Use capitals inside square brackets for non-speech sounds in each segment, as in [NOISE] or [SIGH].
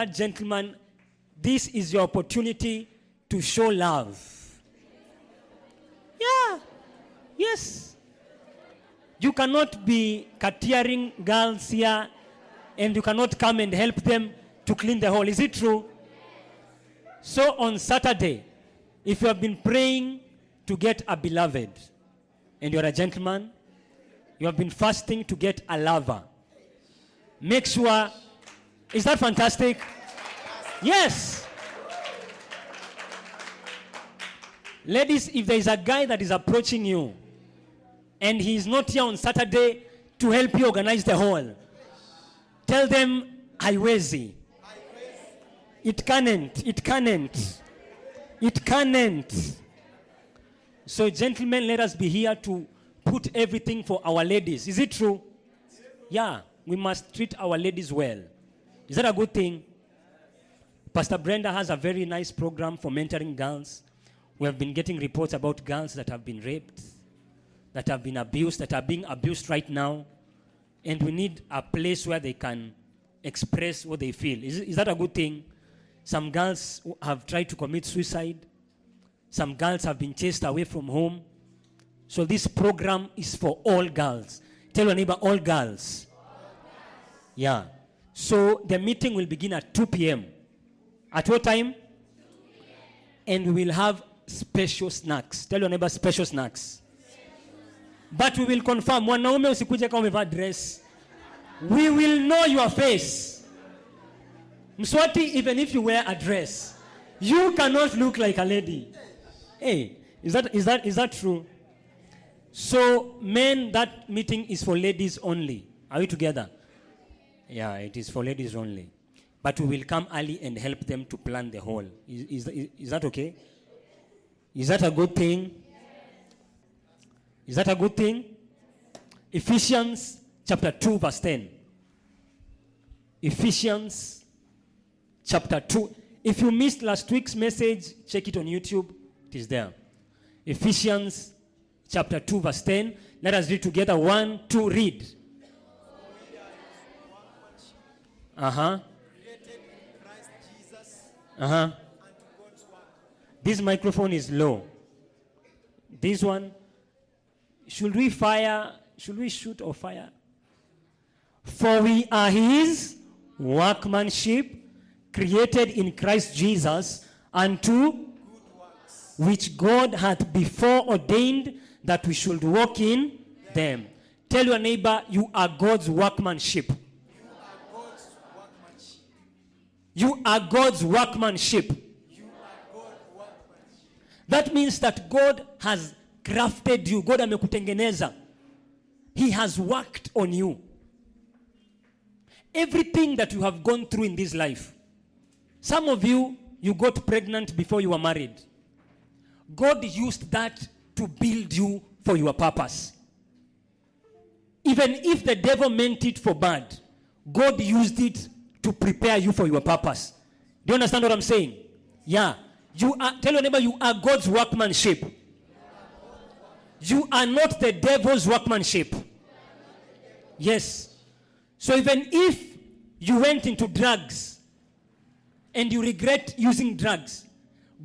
that gentleman, this is your opportunity to show love. Yeah. Yes. You cannot be catering girls here and you cannot come and help them to clean the hall. Is it true? So on Saturday, if you have been praying to get a beloved and you're a gentleman, you have been fasting to get a lover, make sure. Is that fantastic? Yes. Ladies, if there is a guy that is approaching you and he is not here on Saturday to help you organize the hall, tell them, haiwezi. It can't. It can't. It can't. So, gentlemen, let us be here to put everything for our ladies. Is it true? Yeah, we must treat our ladies well. Is that a good thing? Pastor Brenda has a very nice program for mentoring girls. We have been getting reports about girls that have been raped, that have been abused, that are being abused right now. And we need a place where they can express what they feel. Is, is that a good thing? Some girls have tried to commit suicide. Some girls have been chased away from home. So this program is for all girls. Tell your neighbor, all girls. Yeah. So the meeting will begin at 2 p.m. At what time? And we will have special snacks. Tell your neighbor special snacks. But we will confirm. Mwanaume usikuje kama umevaa dress. We will know your face. Mswati, even if you wear a dress, you cannot look like a lady. Hey, is that, is that, is that true? So, men, that meeting is for ladies only. Are we together? Yeah, it is for ladies only. But we will come early and help them to plan the whole. Is, is, is that okay? Is that a good thing? Is that a good thing? Ephesians chapter 2, verse 10. Ephesians chapter 2. If you missed last week's message, check it on YouTube. It is there. Ephesians chapter 2, verse 10. Let us read together. One, two, read. Uh huh. Uh huh. This microphone is low. This one, should we fire? Should we shoot or fire? For we are his workmanship, created in Christ Jesus unto which God hath before ordained that we should walk in them. Tell your neighbor, you are God's workmanship. You are God's workmanship. That means that God has crafted you. God amekutengeneza. He has worked on you. Everything that you have gone through in this life. Some of you, you got pregnant before you were married. God used that to build you for your purpose. Even if the devil meant it for bad, God used it to prepare you for your purpose. Do you understand what I'm saying? Yeah. You are tell your neighbor you are God's workmanship. You are not the devil's workmanship. Yes. So even if you went into drugs and you regret using drugs,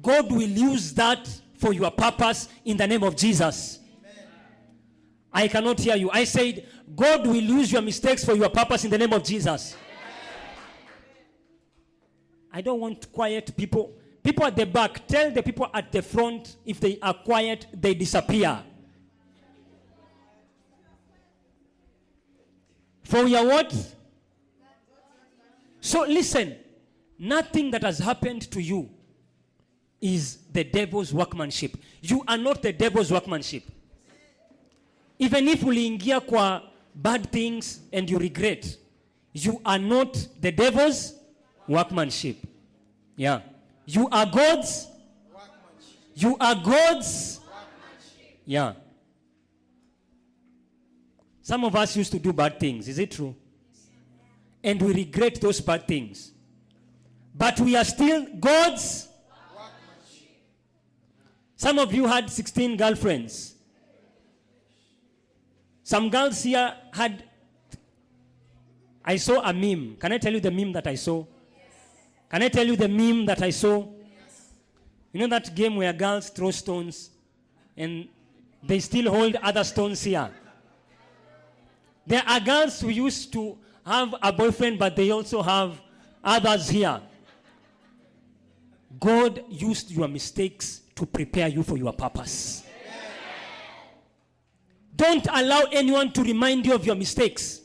God will use that for your purpose in the name of Jesus. I cannot hear you. I said, God will use your mistakes for your purpose in the name of Jesus. I don't want quiet people. People at the back, tell the people at the front if they are quiet, they disappear. For your what? So listen, nothing that has happened to you is the devil's workmanship. You are not the devil's workmanship. Even if uliingia kwa bad things and you regret, you are not the devil's workmanship. Yeah. You are God's. You are God's. Yeah. Some of us used to do bad things. Is it true? And we regret those bad things. But we are still God's. Some of you had 16 girlfriends. Some girls here had. I saw a meme. Can I tell you the meme that I saw? Can I tell you the meme that I saw? You know that game where girls throw stones and they still hold other stones here? There are girls who used to have a boyfriend, but they also have others here. God used your mistakes to prepare you for your purpose. Don't allow anyone to remind you of your mistakes.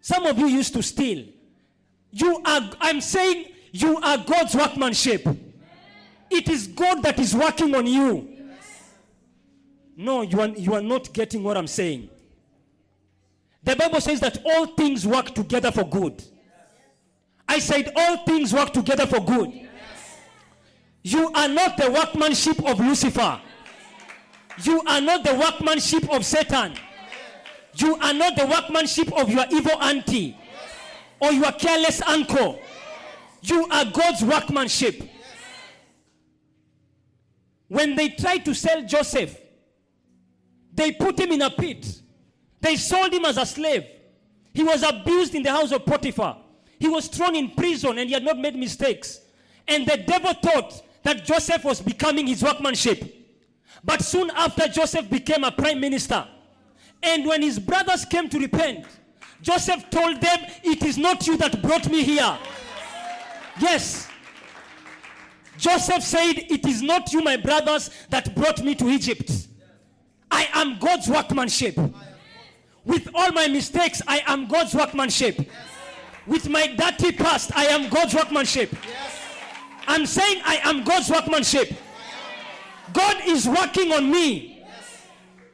Some of you used to steal. You are, I'm saying, you are God's workmanship. It is God that is working on you. No, you are, you are not getting what I'm saying. The Bible says that all things work together for good. I said, all things work together for good. You are not the workmanship of Lucifer. You are not the workmanship of Satan. You are not the workmanship of your evil auntie or your careless uncle. You are God's workmanship. When they tried to sell Joseph, they put him in a pit. They sold him as a slave. He was abused in the house of Potiphar. He was thrown in prison and he had not made mistakes. And the devil thought that Joseph was becoming his workmanship. But soon after, Joseph became a prime minister. And when his brothers came to repent, Joseph told them, It is not you that brought me here. Yes. Joseph said, It is not you, my brothers, that brought me to Egypt. I am God's workmanship. With all my mistakes, I am God's workmanship. with my dirty past, I am God's workmanship. I'm saying I am God's workmanship. God is working on me.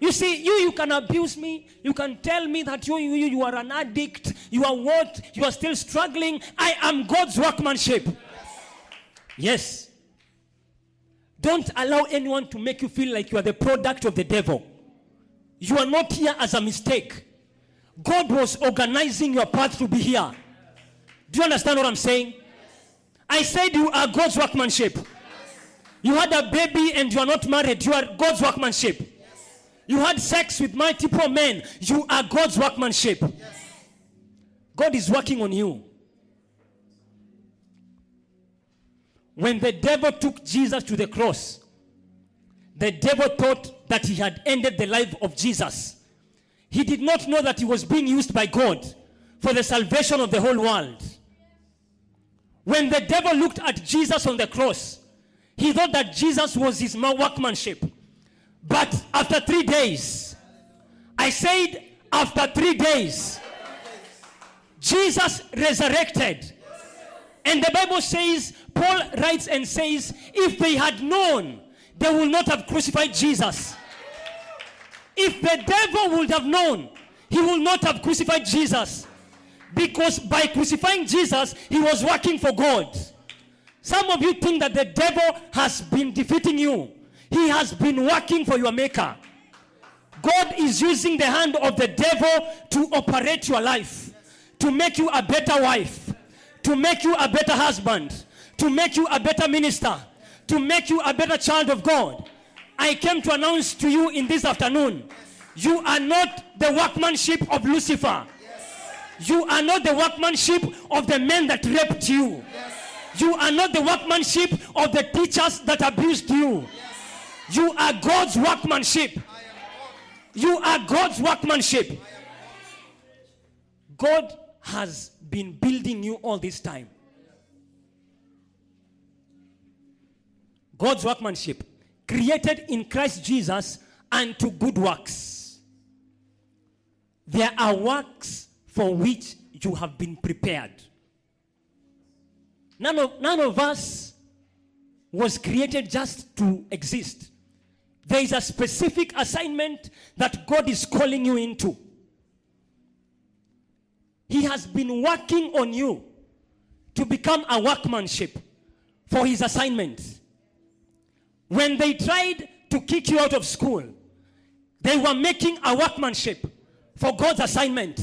You see, you you can abuse me. You can tell me that you, you you are an addict. You are what? You are still struggling. I am God's workmanship. Yes. Don't allow anyone to make you feel like you are the product of the devil. You are not here as a mistake. God was organizing your path to be here. Do you understand what I'm saying? I said you are God's workmanship. You had a baby and you are not married. You are God's workmanship. You had sex with multiple men. You are God's workmanship. God is working on you. When the devil took Jesus to the cross, the devil thought that he had ended the life of Jesus. He did not know that he was being used by God for the salvation of the whole world. When the devil looked at Jesus on the cross, he thought that Jesus was his ma- workmanship. But after three days, I said, after three days, Jesus resurrected. And the Bible says, Paul writes and says, if they had known, they would not have crucified Jesus. If the devil would have known, he would not have crucified Jesus. Because by crucifying Jesus, he was working for God. Some of you think that the devil has been defeating you. He has been working for your maker. God is using the hand of the devil to operate your life, to make you a better wife, to make you a better husband, to make you a better minister, to make you a better child of God. I came to announce to you in this afternoon you are not the workmanship of Lucifer. You are not the workmanship of the men that raped you. You are not the workmanship of the teachers that abused you. You are God's workmanship. You are God's workmanship. God has been building you all this time. God's workmanship, created in Christ Jesus unto good works. There are works for which you have been prepared. None of, none of us was created just to exist. There is a specific assignment that God is calling you into. He has been working on you to become a workmanship for his assignment. When they tried to kick you out of school, they were making a workmanship for God's assignment.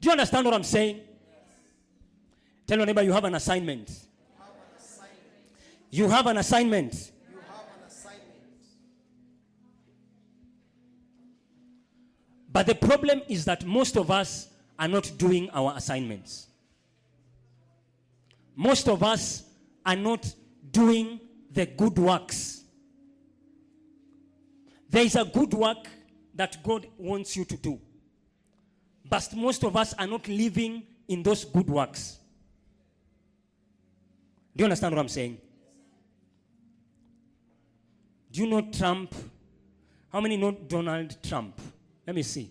Do you understand what I'm saying? Tell your neighbor you have an assignment. You have an assignment. But the problem is that most of us are not doing our assignments. Most of us are not doing the good works. There is a good work that God wants you to do. But most of us are not living in those good works. Do you understand what I'm saying? Do you know Trump? How many know Donald Trump? Let me see.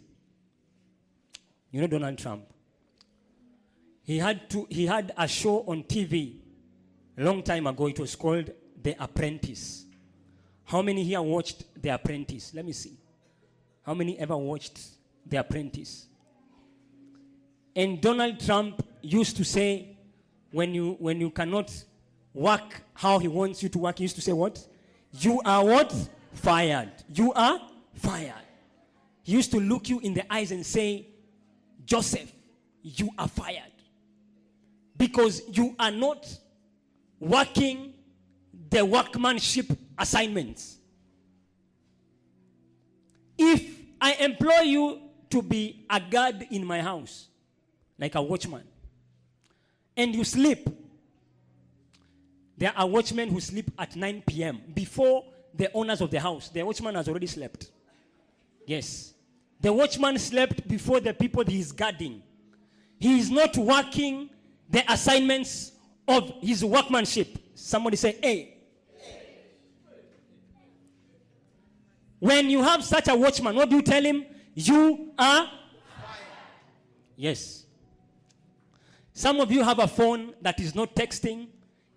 You know Donald Trump? He had to he had a show on TV a long time ago. It was called The Apprentice. How many here watched The Apprentice? Let me see. How many ever watched The Apprentice? And Donald Trump used to say, when you when you cannot work how he wants you to work, he used to say what? You are what? Fired. You are fired. Used to look you in the eyes and say, Joseph, you are fired. Because you are not working the workmanship assignments. If I employ you to be a guard in my house, like a watchman, and you sleep, there are watchmen who sleep at 9 p.m. before the owners of the house. The watchman has already slept. Yes. The watchman slept before the people he is guarding. He is not working the assignments of his workmanship. Somebody say, hey. When you have such a watchman, what do you tell him? You are. Yes. Some of you have a phone that is not texting,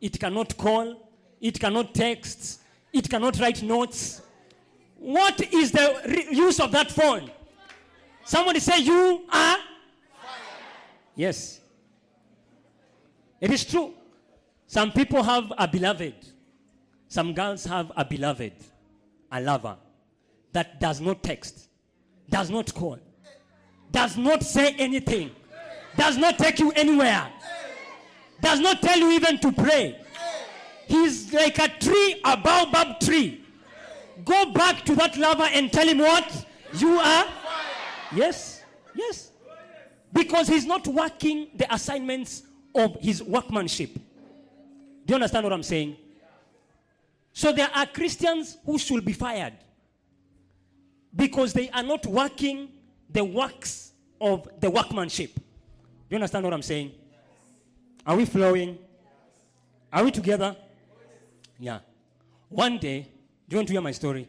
it cannot call, it cannot text, it cannot write notes. What is the re- use of that phone? Somebody say, You are. Yes. It is true. Some people have a beloved. Some girls have a beloved, a lover, that does not text, does not call, does not say anything, does not take you anywhere, does not tell you even to pray. He's like a tree, a baobab tree. Go back to that lover and tell him what? You are? Yes, yes. Because he's not working the assignments of his workmanship. Do you understand what I'm saying? So there are Christians who should be fired because they are not working the works of the workmanship. Do you understand what I'm saying? Are we flowing? Are we together? Yeah. One day, do you want to hear my story?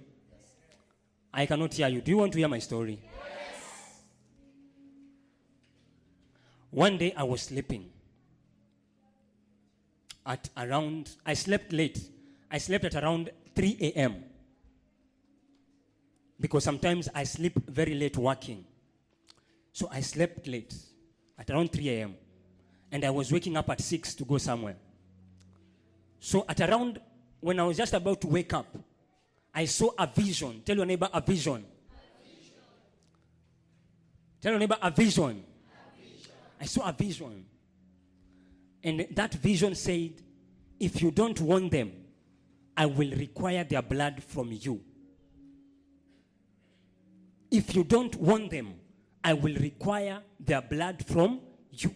I cannot hear you. Do you want to hear my story? One day I was sleeping at around, I slept late. I slept at around 3 a.m. Because sometimes I sleep very late working. So I slept late at around 3 a.m. And I was waking up at 6 to go somewhere. So at around, when I was just about to wake up, I saw a vision. Tell your neighbor a vision. Tell your neighbor a vision. I saw a vision. And that vision said, if you don't want them, I will require their blood from you. If you don't want them, I will require their blood from you.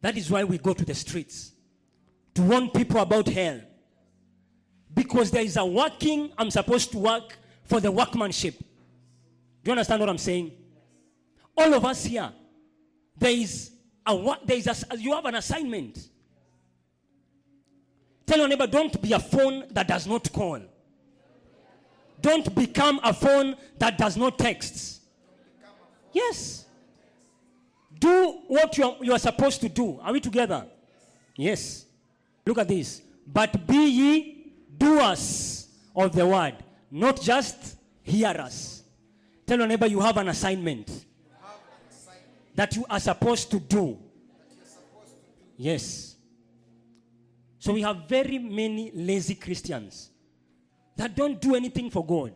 That is why we go to the streets to warn people about hell. Because there is a working, I'm supposed to work for the workmanship. Do you understand what I'm saying? All of us here, there is a there is a, you have an assignment. Tell your neighbor, don't be a phone that does not call. Don't become a phone that does not text. Yes. Do what you are, you are supposed to do. Are we together? Yes. Look at this. But be ye doers of the word, not just hearers. Tell your neighbor you have an assignment that you are supposed to do. Yes. So we have very many lazy Christians that don't do anything for God.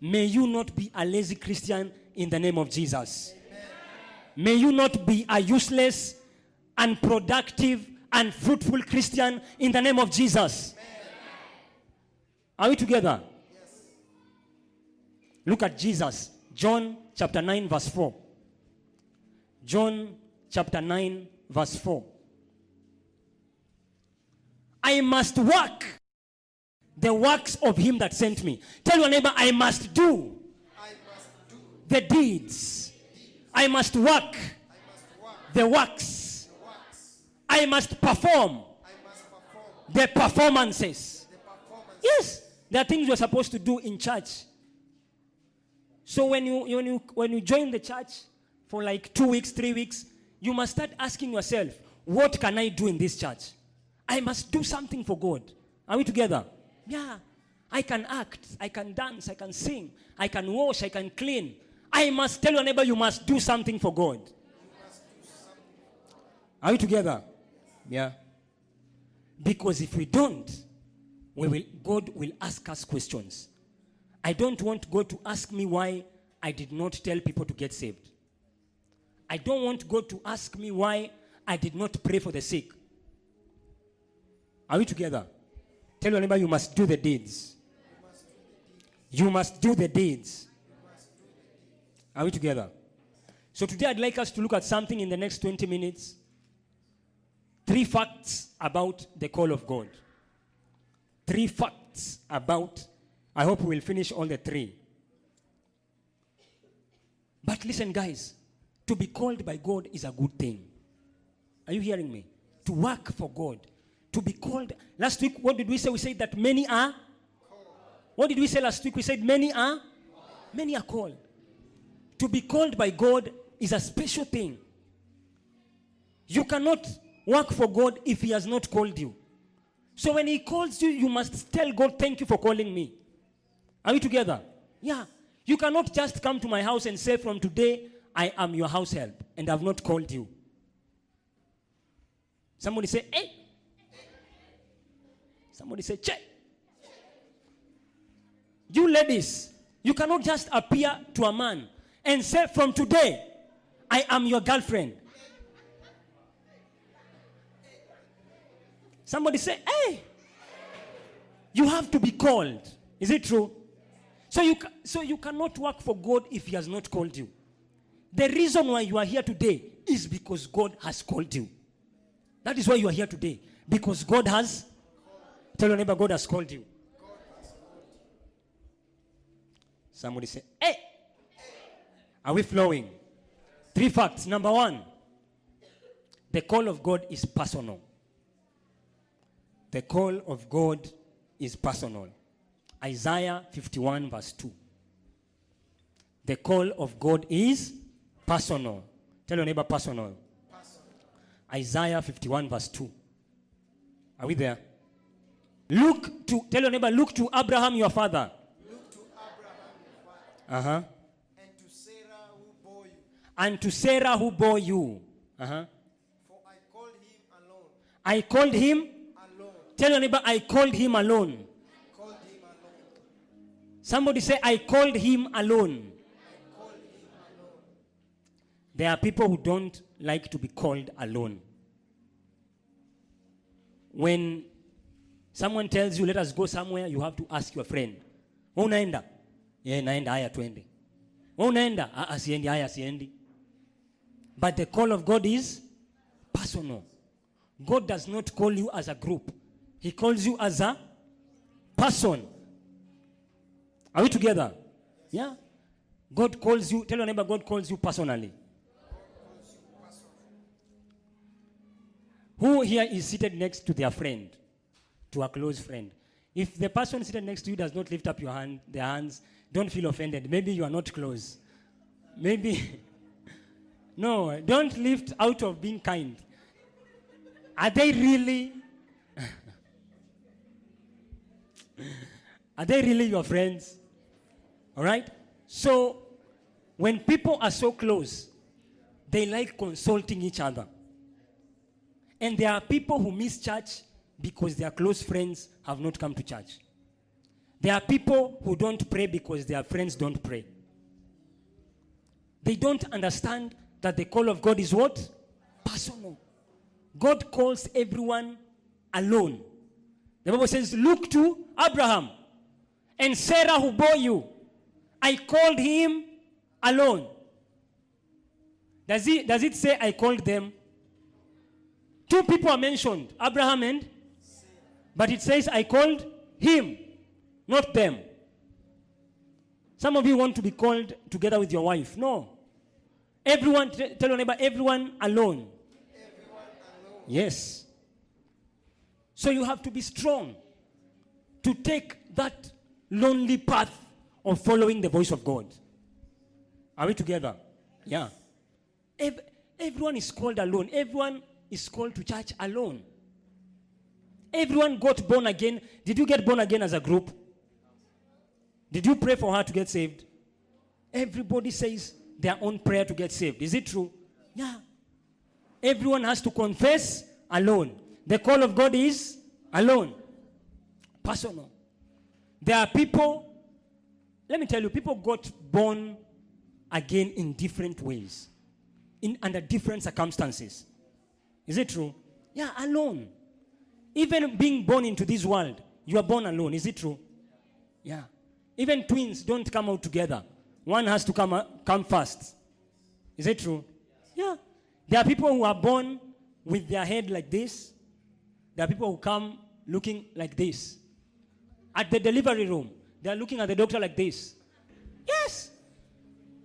May you not be a lazy Christian in the name of Jesus. May you not be a useless, unproductive, unfruitful Christian in the name of Jesus. Are we together? Yes. Look at Jesus. John chapter 9, verse 4. John chapter 9, verse 4. I must work the works of him that sent me. Tell your neighbor, I must do the deeds. I must work the works. I must perform the performances. Yes, there are things you're supposed to do in church. So when you, when you when you join the church for like two weeks, three weeks, you must start asking yourself, what can I do in this church? I must do something for God. Are we together? Yeah. I can act, I can dance, I can sing, I can wash, I can clean. I must tell your neighbor you must do something for God. Are we together? Yeah. Because if we don't, we will, God will ask us questions. I don't want God to ask me why I did not tell people to get saved. I don't want God to ask me why I did not pray for the sick. Are we together? Tell your neighbor you must do the deeds. You must do the deeds. Are we together? So today I'd like us to look at something in the next 20 minutes. Three facts about the call of God. Three facts about, I hope we will finish all the three. But listen, guys, to be called by God is a good thing. Are you hearing me? To work for God. To be called. Last week, what did we say? We said that many are. What did we say last week? We said many are. Many are called. To be called by God is a special thing. You cannot work for God if He has not called you. So when He calls you, you must tell God, Thank you for calling me. Are we together? Yeah. You cannot just come to my house and say, From today, I am your house help and I have not called you. Somebody say, Hey. Somebody say, check. You ladies, you cannot just appear to a man and say, From today, I am your girlfriend. Somebody say, Hey. You have to be called. Is it true? So you, so you cannot work for God if He has not called you. The reason why you are here today is because God has called you. That is why you are here today. Because God has. Tell your neighbor, God has called you. Somebody say, Hey! Are we flowing? Three facts. Number one, the call of God is personal. The call of God is personal. Isaiah 51, verse 2. The call of God is personal. Tell your neighbor, personal. Isaiah 51, verse 2. Are we there? Look to, tell your neighbor, look to Abraham, your father. Look to Abraham your father, Uh huh. and to Sarah who bore you. And to Sarah who bore you. Uh huh. For I called him alone. I called him. Alone. Tell your neighbor, I called him alone. Called him alone. Somebody say, I called him alone. There are people who don't like to be called alone. When someone tells you, let us go somewhere, you have to ask your friend, "Wewe unaenda? Yeah, naenda, haya twende. Wewe unaenda? Ah, ah, haya. But the call of God is personal. God does not call you as a group. He calls you as a person. Are we together? Yeah. God calls you, tell your neighbor, God calls you personally. Who here is seated next to their friend, to a close friend? If the person seated next to you does not lift up your hand, their hands, don't feel offended. Maybe you are not close. Maybe. [LAUGHS] no, don't lift out of being kind. Are they really? [LAUGHS] are they really your friends? All right? So, when people are so close, they like consulting each other. And there are people who miss church because their close friends have not come to church. There are people who don't pray because their friends don't pray. They don't understand that the call of God is what? Personal. God calls everyone alone. The Bible says, Look to Abraham and Sarah who bore you. I called him alone. Does, he, does it say I called them? Two people are mentioned, Abraham and but it says I called him, not them. Some of you want to be called together with your wife. No. Everyone, t- tell your neighbor, everyone alone. Yes. So you have to be strong to take that lonely path of following the voice of God. Are we together? Yeah. Ev- everyone is called alone. Everyone is called to church alone. Everyone got born again. Did you get born again as a group? Did you pray for her to get saved? Everybody says their own prayer to get saved. Is it true? Yeah. Everyone has to confess alone. The call of God is alone, personal. There are people, let me tell you, people got born again in different ways, in under different circumstances. Is it true? Yeah, alone. Even being born into this world, you are born alone. Is it true? Yeah. Even twins don't come out together. One has to come, uh, come first. Is it true? Yeah. There are people who are born with their head like this. There are people who come looking like this. At the delivery room, they are looking at the doctor like this. Yes.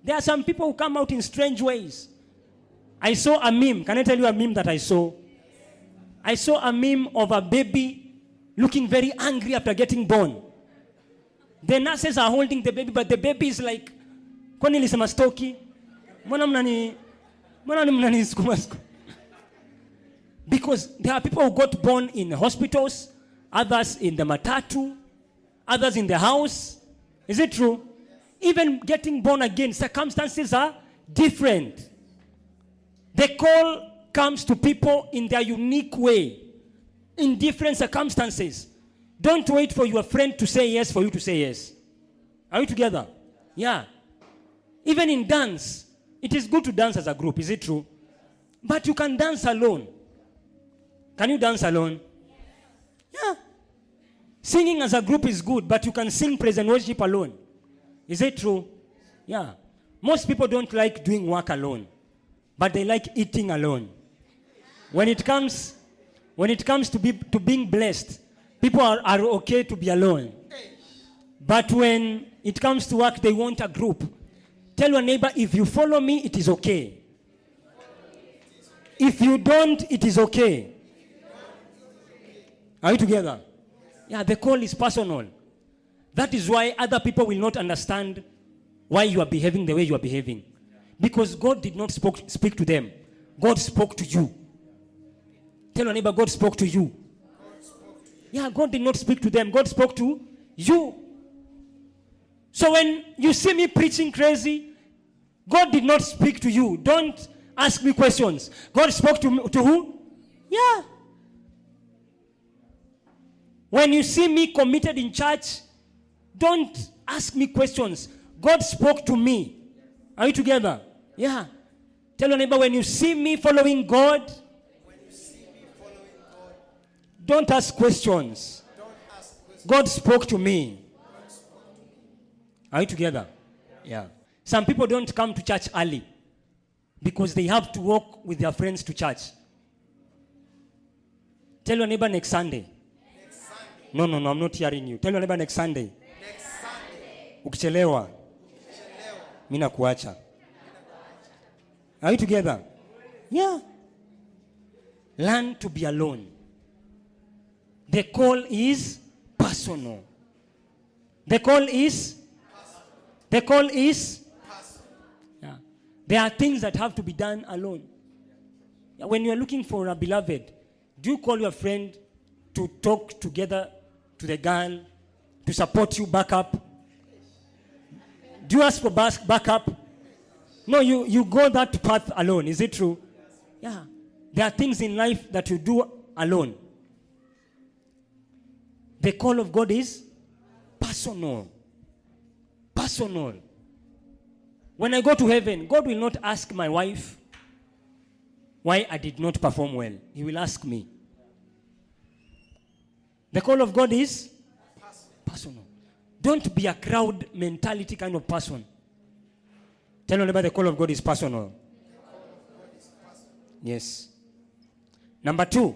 There are some people who come out in strange ways. I saw a meme. Can I tell you a meme that I saw? I saw a meme of a baby looking very angry after getting born. The nurses are holding the baby, but the baby is like, kwani nilisema stoki? Mbona mnani mbona ni mnanisukuma sukuma? Because there are people who got born in hospitals, others in the matatu, others in the house. Is it true? Even getting born again, circumstances are different. The call comes to people in their unique way, in different circumstances. Don't wait for your friend to say yes for you to say yes. Are we together? Yeah. Even in dance, it is good to dance as a group, is it true? But you can dance alone. Can you dance alone? Yeah. Singing as a group is good, but you can sing praise and worship alone. Is it true? Yeah. Most people don't like doing work alone, but they like eating alone. When it comes, when it comes to, be, to being blessed, people are, are okay to be alone. But when it comes to work, they want a group. Tell your neighbor, if you follow me, it is okay. If you don't, it is okay. Are you together? Yeah, the call is personal. That is why other people will not understand why you are behaving the way you are behaving. Because God did not spoke, speak to them, God spoke to you. Tell your neighbor, God spoke to you. Yeah, God did not speak to them, God spoke to you. So when you see me preaching crazy, God did not speak to you. Don't ask me questions. God spoke to, to who? Yeah. When you see me committed in church, don't ask me questions. God spoke to me. Are you together? Yeah. Tell your neighbor when you see me following God, don't ask questions. God spoke to me. Are you together? Yeah. Some people don't come to church early because they have to walk with their friends to church. Tell your neighbor next Sunday. No, no, no, I'm not hearing you. Tell your neighbor next Sunday. next Sunday. Ukichelewa, mimi nakuacha. Are you together? Yeah. Learn to be alone. The call is personal. The call is the call is yeah. There are things that have to be done alone. When you are looking for a beloved, do you call your friend to talk together to the girl, to support you back up? Do you ask for bas- backup? No, you, you go that path alone. Is it true? Yeah. There are things in life that you do alone. The call of God is personal. Personal. When I go to heaven, God will not ask my wife why I did not perform well. He will ask me. The call of God is personal. Don't be a crowd mentality kind of person. Tell neighbor the call of God is personal. Yes. Number two.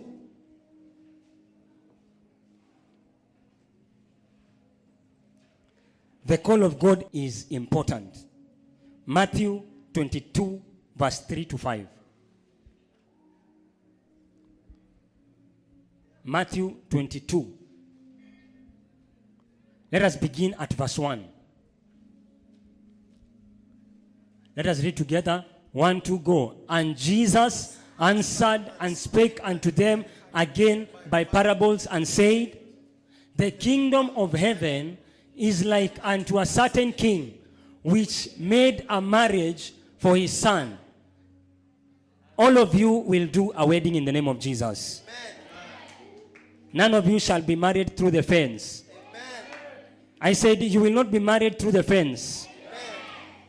The call of God is important. Matthew 22, verse 3 to 5. Matthew 22. Let us begin at verse 1. Let us read together. One, two, go. And Jesus answered and spake unto them again by parables and said, The kingdom of heaven is like unto a certain king which made a marriage for his son. All of you will do a wedding in the name of Jesus. None of you shall be married through the fence. I said, You will not be married through the fence.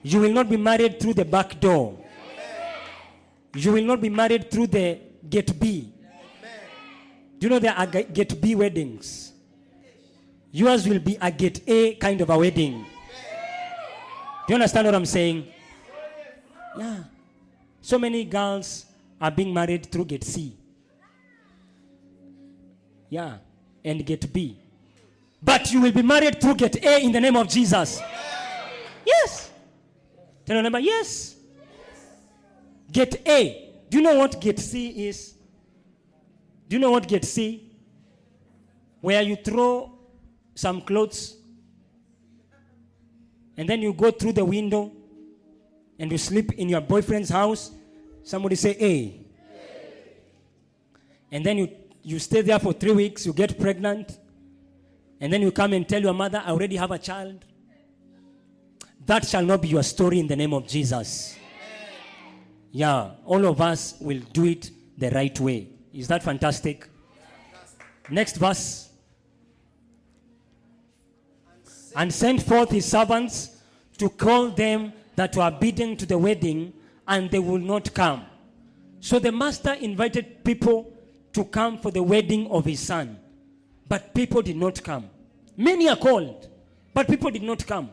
You will not be married through the back door. You will not be married through the gate B. Do you know there are ga- gate B weddings? Yours will be a gate A kind of a wedding. Do you understand what I'm saying? Yeah. So many girls are being married through gate C. Yeah. And gate B. But you will be married through gate A in the name of Jesus. Yes. Tell your neighbor, yes. Gate A. Do you know what gate C is? Do you know what gate C? Where you throw some clothes and then you go through the window and you sleep in your boyfriend's house. Somebody say A. and then you, you stay there for three weeks, you get pregnant, and then you come and tell your mother, I already have a child. That shall not be your story in the name of Jesus. Yeah, all of us will do it the right way. Is that fantastic? Next verse. And sent forth his servants to call them that were bidden to the wedding, and they will not come. So the master invited people to come for the wedding of his son, but people did not come. Many are called, but people did not come.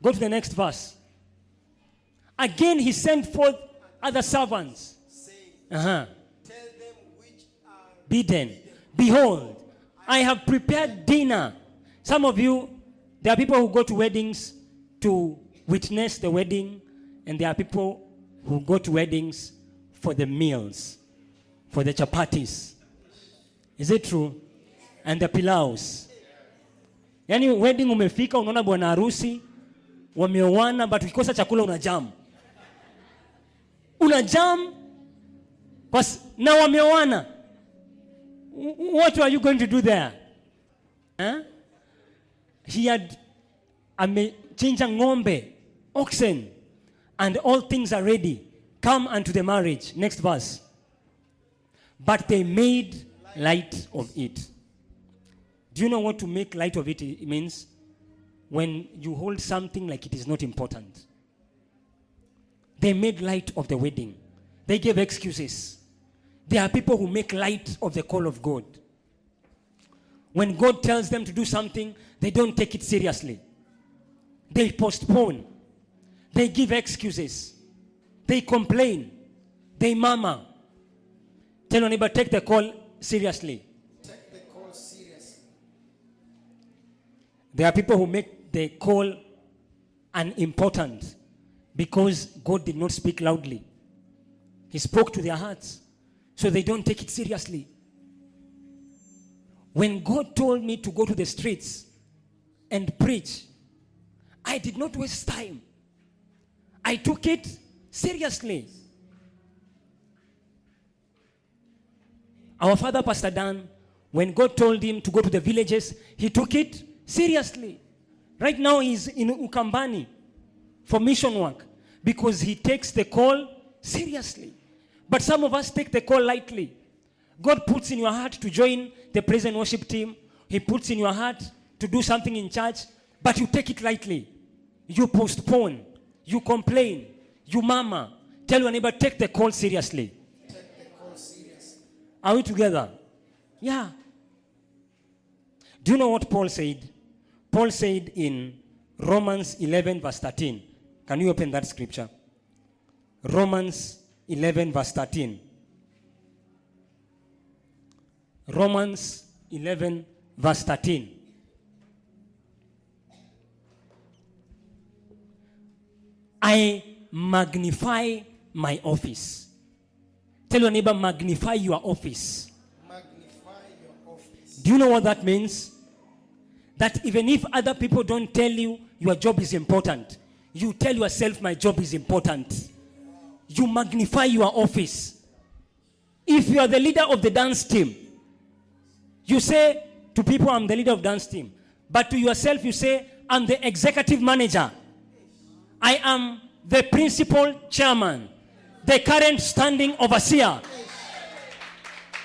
Go to the next verse. Again, he sent forth other servants. saying, Uh-huh. Tell them which are Bidden. Behold, I have prepared dinner. Some of you, there are people who go to weddings to witness the wedding, and there are people who go to weddings for the meals, for the chapatis. Is it true? And the pilaus. Yaani wedding umefika unaona bwana harusi wameoana but ukikosa chakula una jam. Una jam kwa na wameoana. What are you going to do there? Huh? He had amechinja ng'ombe, oxen, and all things are ready. Come unto the marriage. Next verse. But they made light of it. Do you know what to make light of it means? When you hold something like it is not important. They made light of the wedding. They gave excuses. There are people who make light of the call of God. When God tells them to do something, they don't take it seriously. They postpone. They give excuses. They complain. They murmur. Tell your neighbor, take the call seriously. take the call seriously. There are people who make the call unimportant because God did not speak loudly. He spoke to their hearts, so they don't take it seriously. When God told me to go to the streets and preach, I did not waste time. I took it seriously. Our father, Pastor Dan, when God told him to go to the villages, he took it seriously. Right now, he's in Ukambani for mission work because he takes the call seriously. But some of us take the call lightly. God puts in your heart to join the praise and worship team, He puts in your heart to do something in church, but you take it lightly. You postpone, you complain, you murmur. Tell your neighbor. Take the call seriously. Are we together? Yeah. Do you know what Paul said? Paul said in Romans 11, verse 13. Can you open that scripture? Romans 11, verse 13. Romans 11, verse 13. I magnify my office. Tell your neighbor, magnify your office. Magnify your office. Do you know what that means? That even if other people don't tell you your job is important, you tell yourself, my job is important. You magnify your office. If you are the leader of the dance team, you say to people, I'm the leader of dance team. But to yourself, you say, I'm the executive manager. I am the principal chairman, the current standing overseer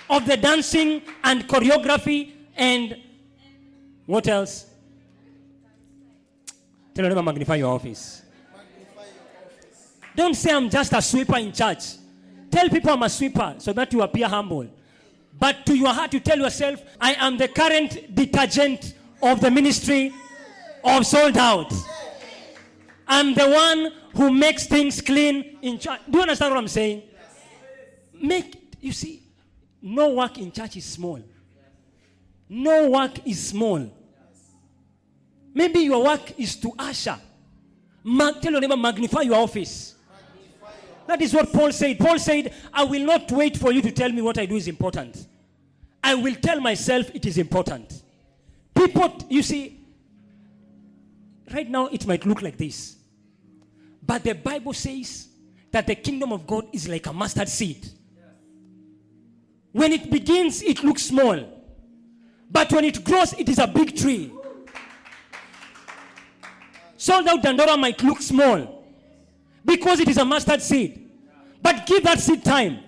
of the dancing and choreography and what else? Tell them magnify your office. Magnify your office. Don't say I'm just a sweeper in church. Tell people I'm a sweeper so that you appear humble. But to your heart, you tell yourself, I am the current detergent of the ministry of sold out. I'm the one who makes things clean in church. Do you understand what I'm saying? Make, you see, no work in church is small. No work is small. Maybe your work is to usher. Ma- tell your neighbor, magnify your office. That is what Paul said. Paul said, I will not wait for you to tell me what I do is important. I will tell myself it is important. People, you see, right now it might look like this. But the Bible says that the kingdom of God is like a mustard seed. When it begins, it looks small. But when it grows, it is a big tree. Sold out Dandora might look small because it is a mustard seed. But give that seed time.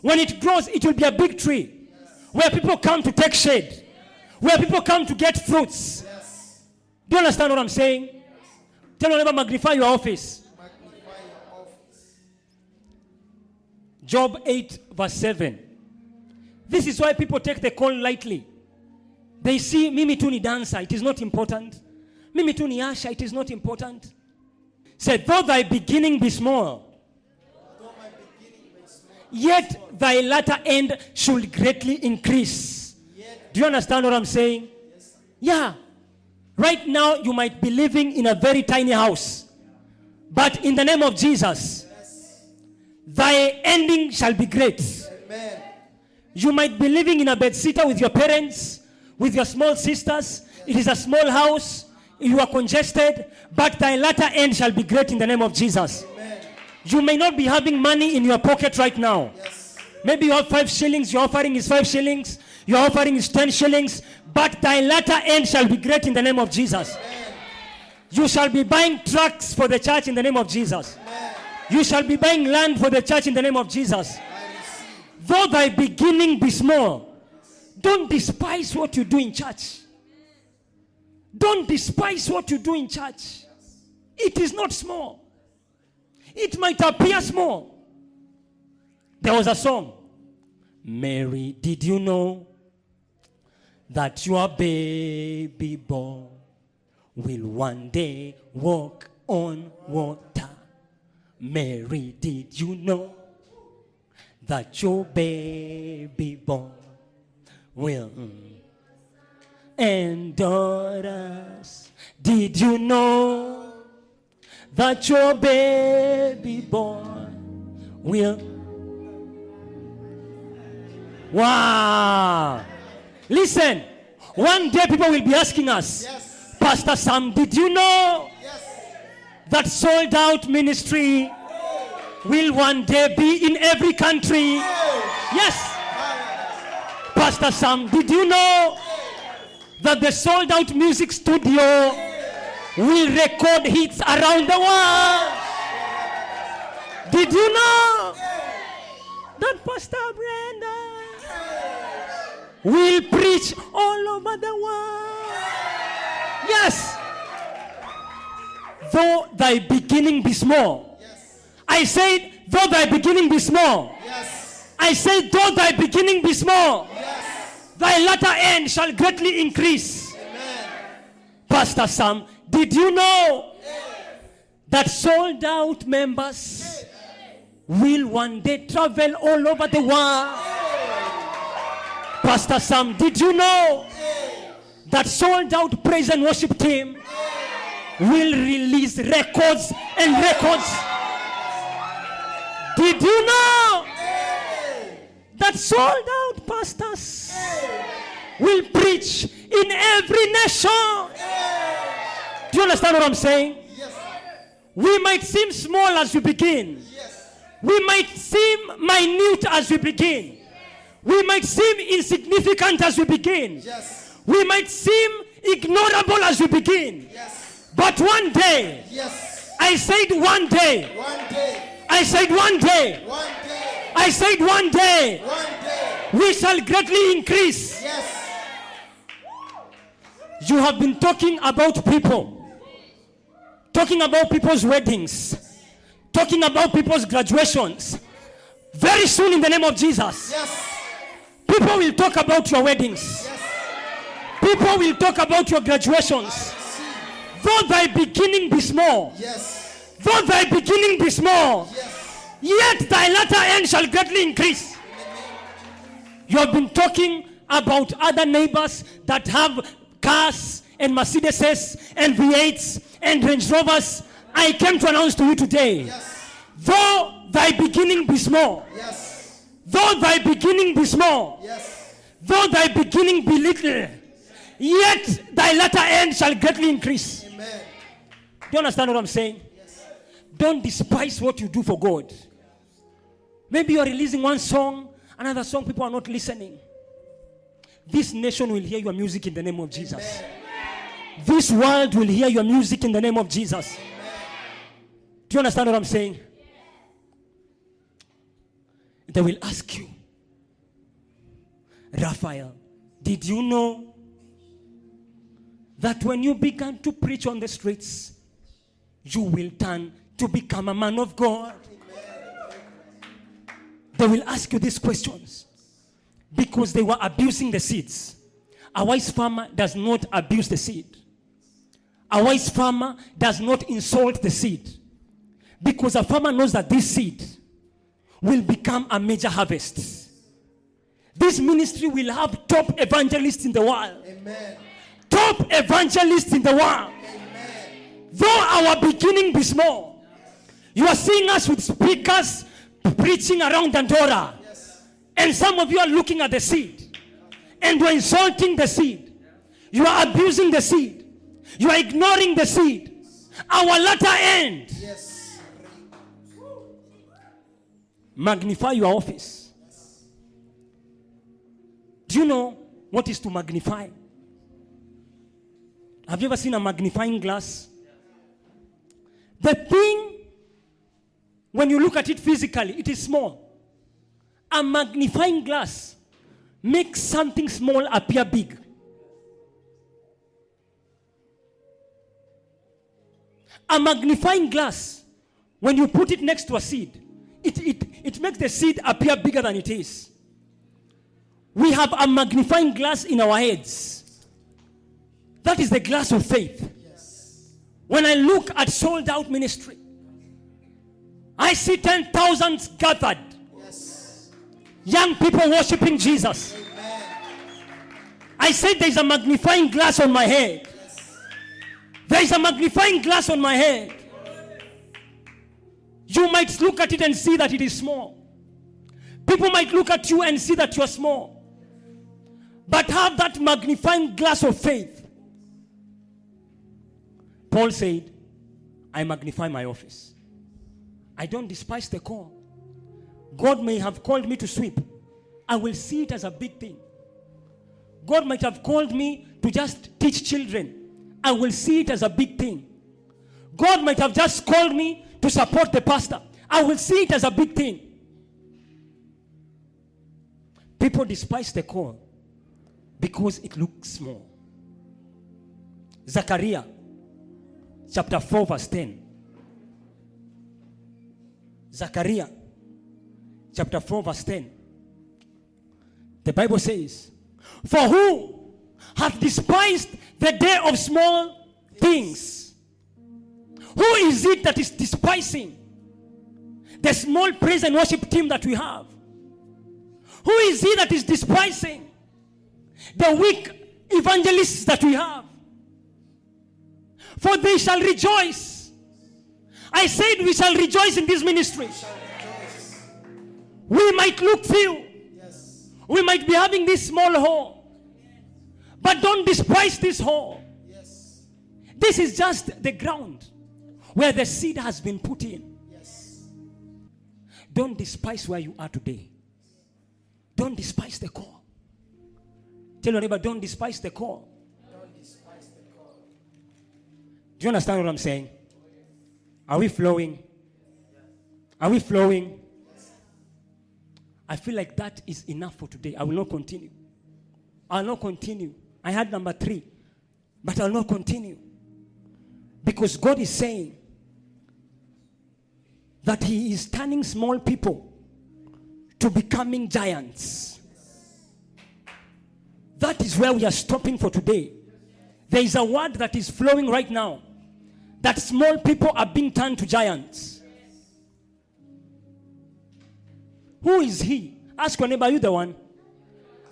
When it grows, it will be a big tree where people come to take shade, where people come to get fruits. Do you understand what I'm saying? Tell your neighbor, magnify your office. Magnify your office. Job 8, verse 7. This is why people take the call lightly. They see Mimi tu ni dancer, it is not important. Mimi tu ni asha, it is not important. Said, though thy beginning be small, yet thy latter end should greatly increase. Do you understand what I'm saying? Yeah. Right now, you might be living in a very tiny house. But in the name of Jesus, thy ending shall be great. Amen. You might be living in a bed sitter with your parents, with your small sisters. It is a small house. You are congested, but thy latter end shall be great in the name of Jesus. You may not be having money in your pocket right now. Maybe you have five shillings, your offering is five shillings, your offering is ten shillings, but thy latter end shall be great in the name of Jesus. You shall be buying trucks for the church in the name of Jesus. You shall be buying land for the church in the name of Jesus. Though thy beginning be small, don't despise what you do in church. Don't despise what you do in church. It is not small. It might appear small. There was a song. Mary, did you know that your baby boy will one day walk on water? Mary, did you know that your baby boy will and daughters? Did you know that your baby boy will? Wow! Listen, one day people will be asking us, Yes. Pastor Sam, did you know Yes. that sold out ministry will one day be in every country? Yes. Pastor Sam, did you know that the sold out music studio will record hits around the world? Did you know that Pastor Brenda will preach all over the world? Yes. Though thy beginning be small. I said, though thy beginning be small. Yes. I said, though thy beginning be small, Yes. thy latter end shall greatly increase. Amen. Pastor Sam, did you know that sold out members will one day travel all over the world? Pastor Sam, did you know that sold out praise and worship team will release records and records? Did you know that sold out pastors will preach in every nation? Do you understand what I'm saying? Yes. We might seem small as we begin. Yes. We might seem minute as we begin. Yes. We might seem insignificant as we begin. Yes. We might seem ignorable as we begin. Yes. But one day, Yes. I said one day, One day. I said one day, One day. I said one day, One day. we shall greatly increase. Yes. You have been talking about people, talking about people's weddings, talking about people's graduations. Very soon, in the name of Jesus, Yes. people will talk about your weddings, yes. people will talk about your graduations. Though thy beginning be small, Yes. though thy beginning be small, Yes. Yet thy latter end shall greatly increase. You have been talking about other neighbors that have cars and Mercedeses and V8s and Range Rovers. I came to announce to you today, Yes. though thy beginning be small, Yes. though thy beginning be small, Yes. though thy beginning be little, yet thy latter end shall greatly increase. Amen. Do you understand what I'm saying? Don't despise what you do for God. Maybe you're releasing one song Another song, people are not listening. This nation will hear your music in the name of Jesus. This world will hear your music in the name of Jesus. Do you understand what I'm saying? They will ask you, Raphael, did you know that when you began to preach on the streets, you will turn to become a man of God? They will ask you these questions because they were abusing the seeds. A wise farmer does not abuse the seed. A wise farmer does not insult the seed because a farmer knows that this seed will become a major harvest. This ministry will have top evangelists in the world. Amen. Top evangelists in the world. Though our beginning be small, you are seeing us with speakers preaching around Dandora. And some of you are looking at the seed and you are insulting the seed. You are abusing the seed. You are ignoring the seed. Our latter end. Yes. Magnify your office. Do you know what is to magnify? Have you ever seen a magnifying glass? The thing, when you look at it physically, it is small. A magnifying glass makes something small appear big. A magnifying glass, when you put it next to a seed, it, it, it makes the seed appear bigger than it is. We have a magnifying glass in our heads. That is the glass of faith. When I look at sold out ministry, I see 10,000 gathered. Yes. Young people worshiping Jesus. Amen. I said there's a magnifying glass on my head. There's a magnifying glass on my head. You might look at it and see that it is small. People might look at you and see that you are small. But have that magnifying glass of faith. Paul said, I magnify my office. I don't despise the call. God may have called me to sweep. I will see it as a big thing. God might have called me to just teach children. I will see it as a big thing. God might have just called me to support the pastor. I will see it as a big thing. People despise the call because it looks small. Zechariah chapter 4, verse 10. Zechariah chapter 4, verse 10. The Bible says, For who hath despised the day of small things? Who is it that is despising the small praise and worship team that we have? Who is he that is despising the weak evangelists that we have? For they shall rejoice. I said we shall rejoice in this ministry. We might look few. Yes. We might be having this small hall. But don't despise this hall. Yes. This is just the ground where the seed has been put in. Yes. Don't despise where you are today. Don't despise the call. Tell your neighbor, don't despise the call. Don't despise the call. Do you understand what I'm saying? Are we flowing? Are we flowing? I feel like that is enough for today. I will not continue. I'll not continue. I had number three, but I'll not continue. Because God is saying that He is turning small people to becoming giants. That is where we are stopping for today. There is a word that is flowing right now that small people are being turned to giants. Who is he? Ask your neighbor, are you the one?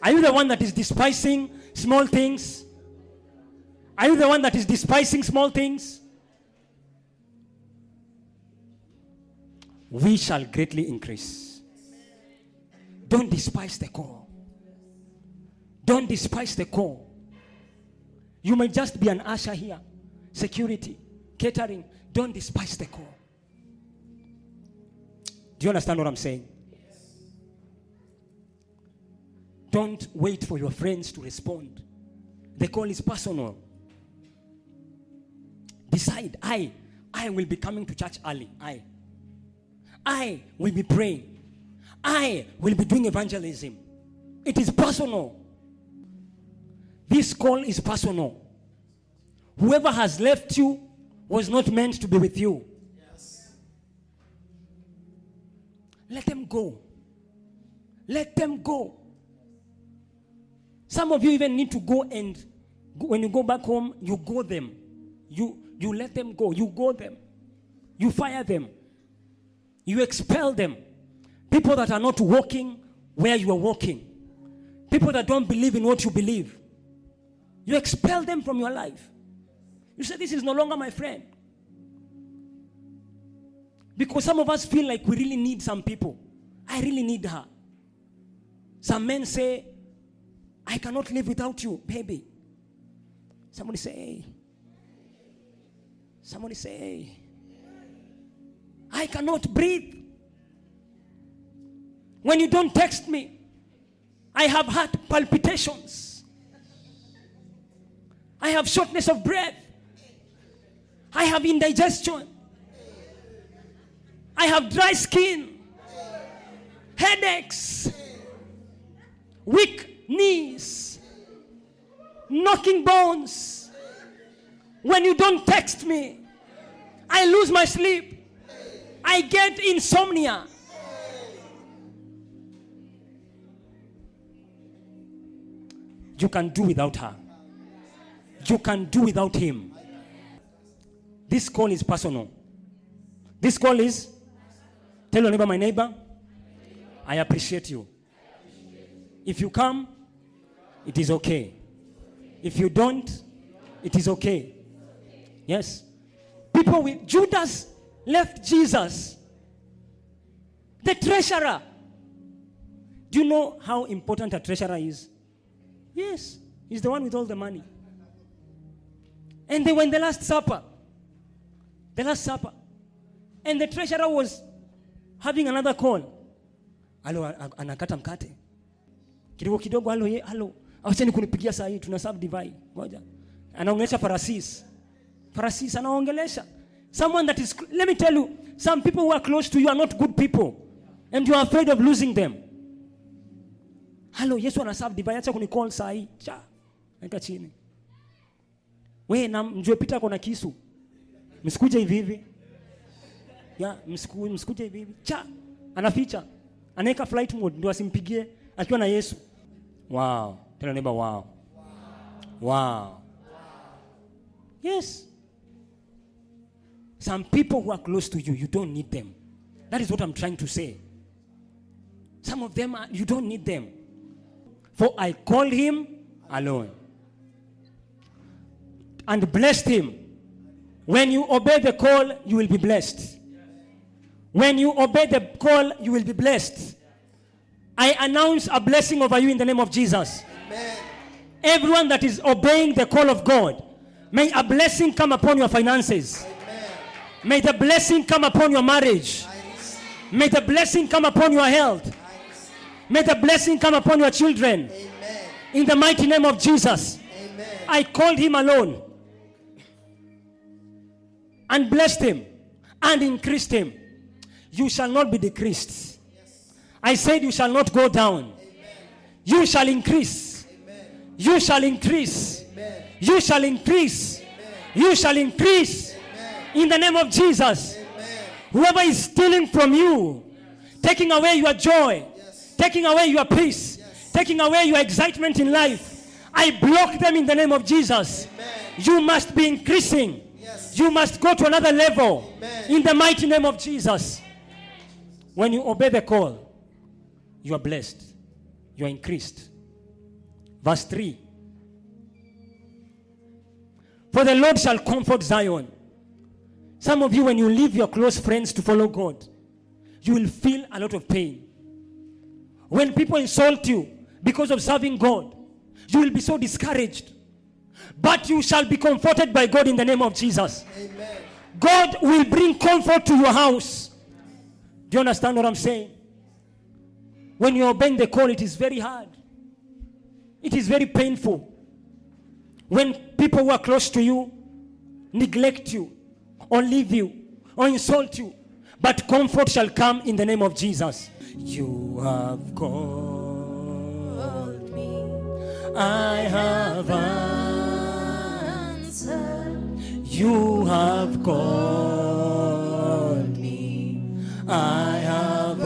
Are you the one that is despising small things? Are you the one that is despising small things? We shall greatly increase. Don't despise the call. Don't despise the call. You may just be an usher here, security, catering. Don't despise the call. Do you understand what I'm saying? Don't wait for your friends to respond. The call is personal. Decide, I, I will be coming to church early. I, I will be praying. I will be doing evangelism. It is personal. This call is personal. Whoever has left you was not meant to be with you. Let them go. Let them go. Some of you even need to go and when you go back home, you go them. You you let them go. You go them. You fire them. You expel them. People that are not walking where you are walking. People that don't believe in what you believe. You expel them from your life. You say, This is no longer my friend. Because some of us feel like we really need some people. I really need her. Some men say, I cannot live without you, baby. Somebody say, hey. Somebody say, hey. I cannot breathe. When you don't text me, I have heart palpitations. I have shortness of breath. I have indigestion. I have dry skin, headaches, weak knees, knocking bones. When you don't text me, I lose my sleep. I get insomnia. You can do without her. You can do without him. This call is personal. This call is tell your neighbor, my neighbor, I appreciate you. If you come, it is okay. If you don't, it is okay. Yes. People with Judas left Jesus, the treasurer. Do you know how important a treasurer is? Yes, he's the one with all the money. And they were in the Last Supper. The Last Supper. And the treasurer was having another call. Halo, a- a- anakata mkate. Kidogo kidogo, alo, ye, alo, Acheni kunipigia saa hii, tuna divai. Ngoja. Anaongelesha parasis parasis, anaongelesha. Someone that is, let me tell you, some people who are close to you are not good people. And you are afraid of losing them. Halo, Yesu ana divai, acha kunicall saa hii. Cha. nika chini. We na mjue Peter ako kisu. Msikuje hivi hivi. Ya, msiku, msikuje hivi hivi. Cha. Anaficha. Anaweka flight mode ndio asimpigie akiwa na Yesu. Wow. Tena neighbor wow. Wow. Yes. Some people who are close to you, you don't need them. That is what I'm trying to say. Some of them, are, you don't need them. For I called him alone and blessed him. When you obey the call, you will be blessed. When you obey the call, you will be blessed. I announce a blessing over you in the name of Jesus. Amen. Everyone that is obeying the call of God, may a blessing come upon your finances. Amen. May the blessing come upon your marriage. May the blessing come upon your health. May the blessing come upon your children. Amen. In the mighty name of Jesus. I called him alone and blessed him and increased him. You shall not be decreased. I said, You shall not go down. You shall increase. You shall increase. You shall increase. You shall increase. In the name of Jesus. Whoever is stealing from you, taking away your joy, taking away your peace, taking away your excitement in life, I block them in the name of Jesus. You must be increasing. You must go to another level in the mighty name of Jesus. When you obey the call, you are blessed. You are increased. Verse 3 For the Lord shall comfort Zion. Some of you, when you leave your close friends to follow God, you will feel a lot of pain. When people insult you because of serving God, you will be so discouraged. But you shall be comforted by God in the name of Jesus. Amen. God will bring comfort to your house. Do you understand what I'm saying? When you're obeying the call, it is very hard. It is very painful when people who are close to you neglect you or leave you or insult you. But comfort shall come in the name of Jesus. You have called me. I have. You have called me. I have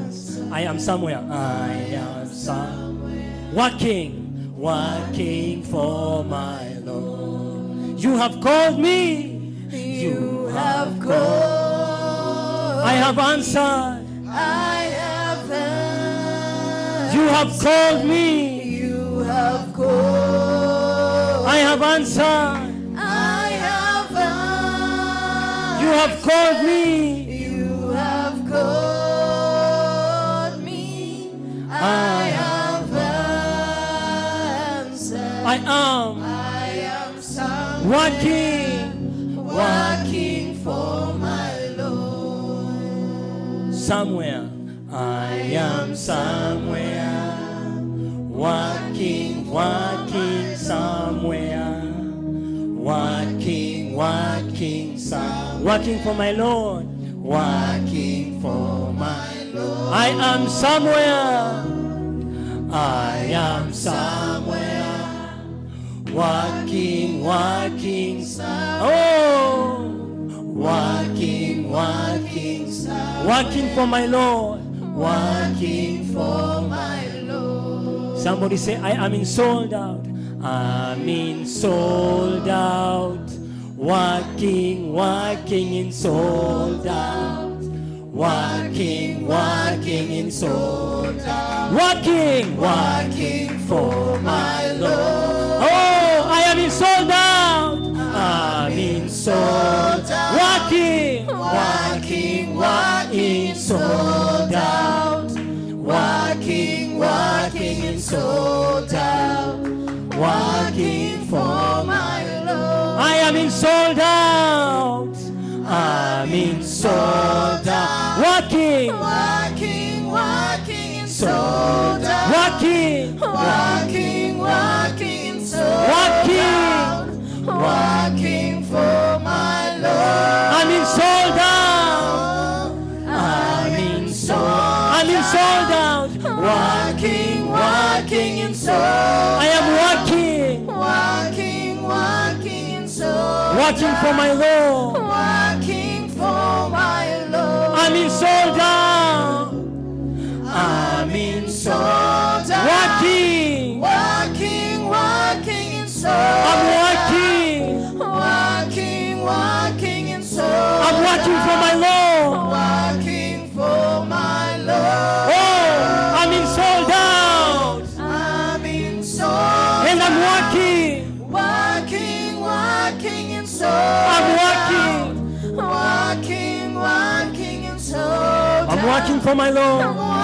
answered. I am somewhere. I am somewhere. Working, working for my Lord. You have called me. You have called. I have answered. I have answered. You have called me. You have called. I have answered. Have called me. You have called me. I have answered. I am I am some working working for my Lord. somewhere. I am somewhere. Working, working somewhere. Working, working some. Working for my Lord. Working for my Lord. I am somewhere. I am somewhere. Working, working. Oh, working, working. Working for my Lord. Working for my Lord. Somebody say, I am in sold out. I'm in sold out. Working, walking in sold out. Walking, walking in sold out. Walking, walking for my Lord. Oh, I am in sold out. I'm in sold out. Walking, walking, working sold out. Walking, walking in sold out. Walking for my am in sold out. I'm in sold out. Working, Working, working in sold out. Working, Working, working in sold Working. out. Working for my Lord. I'm in sold out. I'm in sold. Out. I'm in sold out. Working, working in sold out. I am working, working for my Lord. Working for my Lord. I'm in sold out. I'm in sold. sold. Working. Working, working in sold I'm working. Working, working in sold I'm working for my Lord. Working in soul. I'm walking, Working, working in soul. I'm working for my Lord.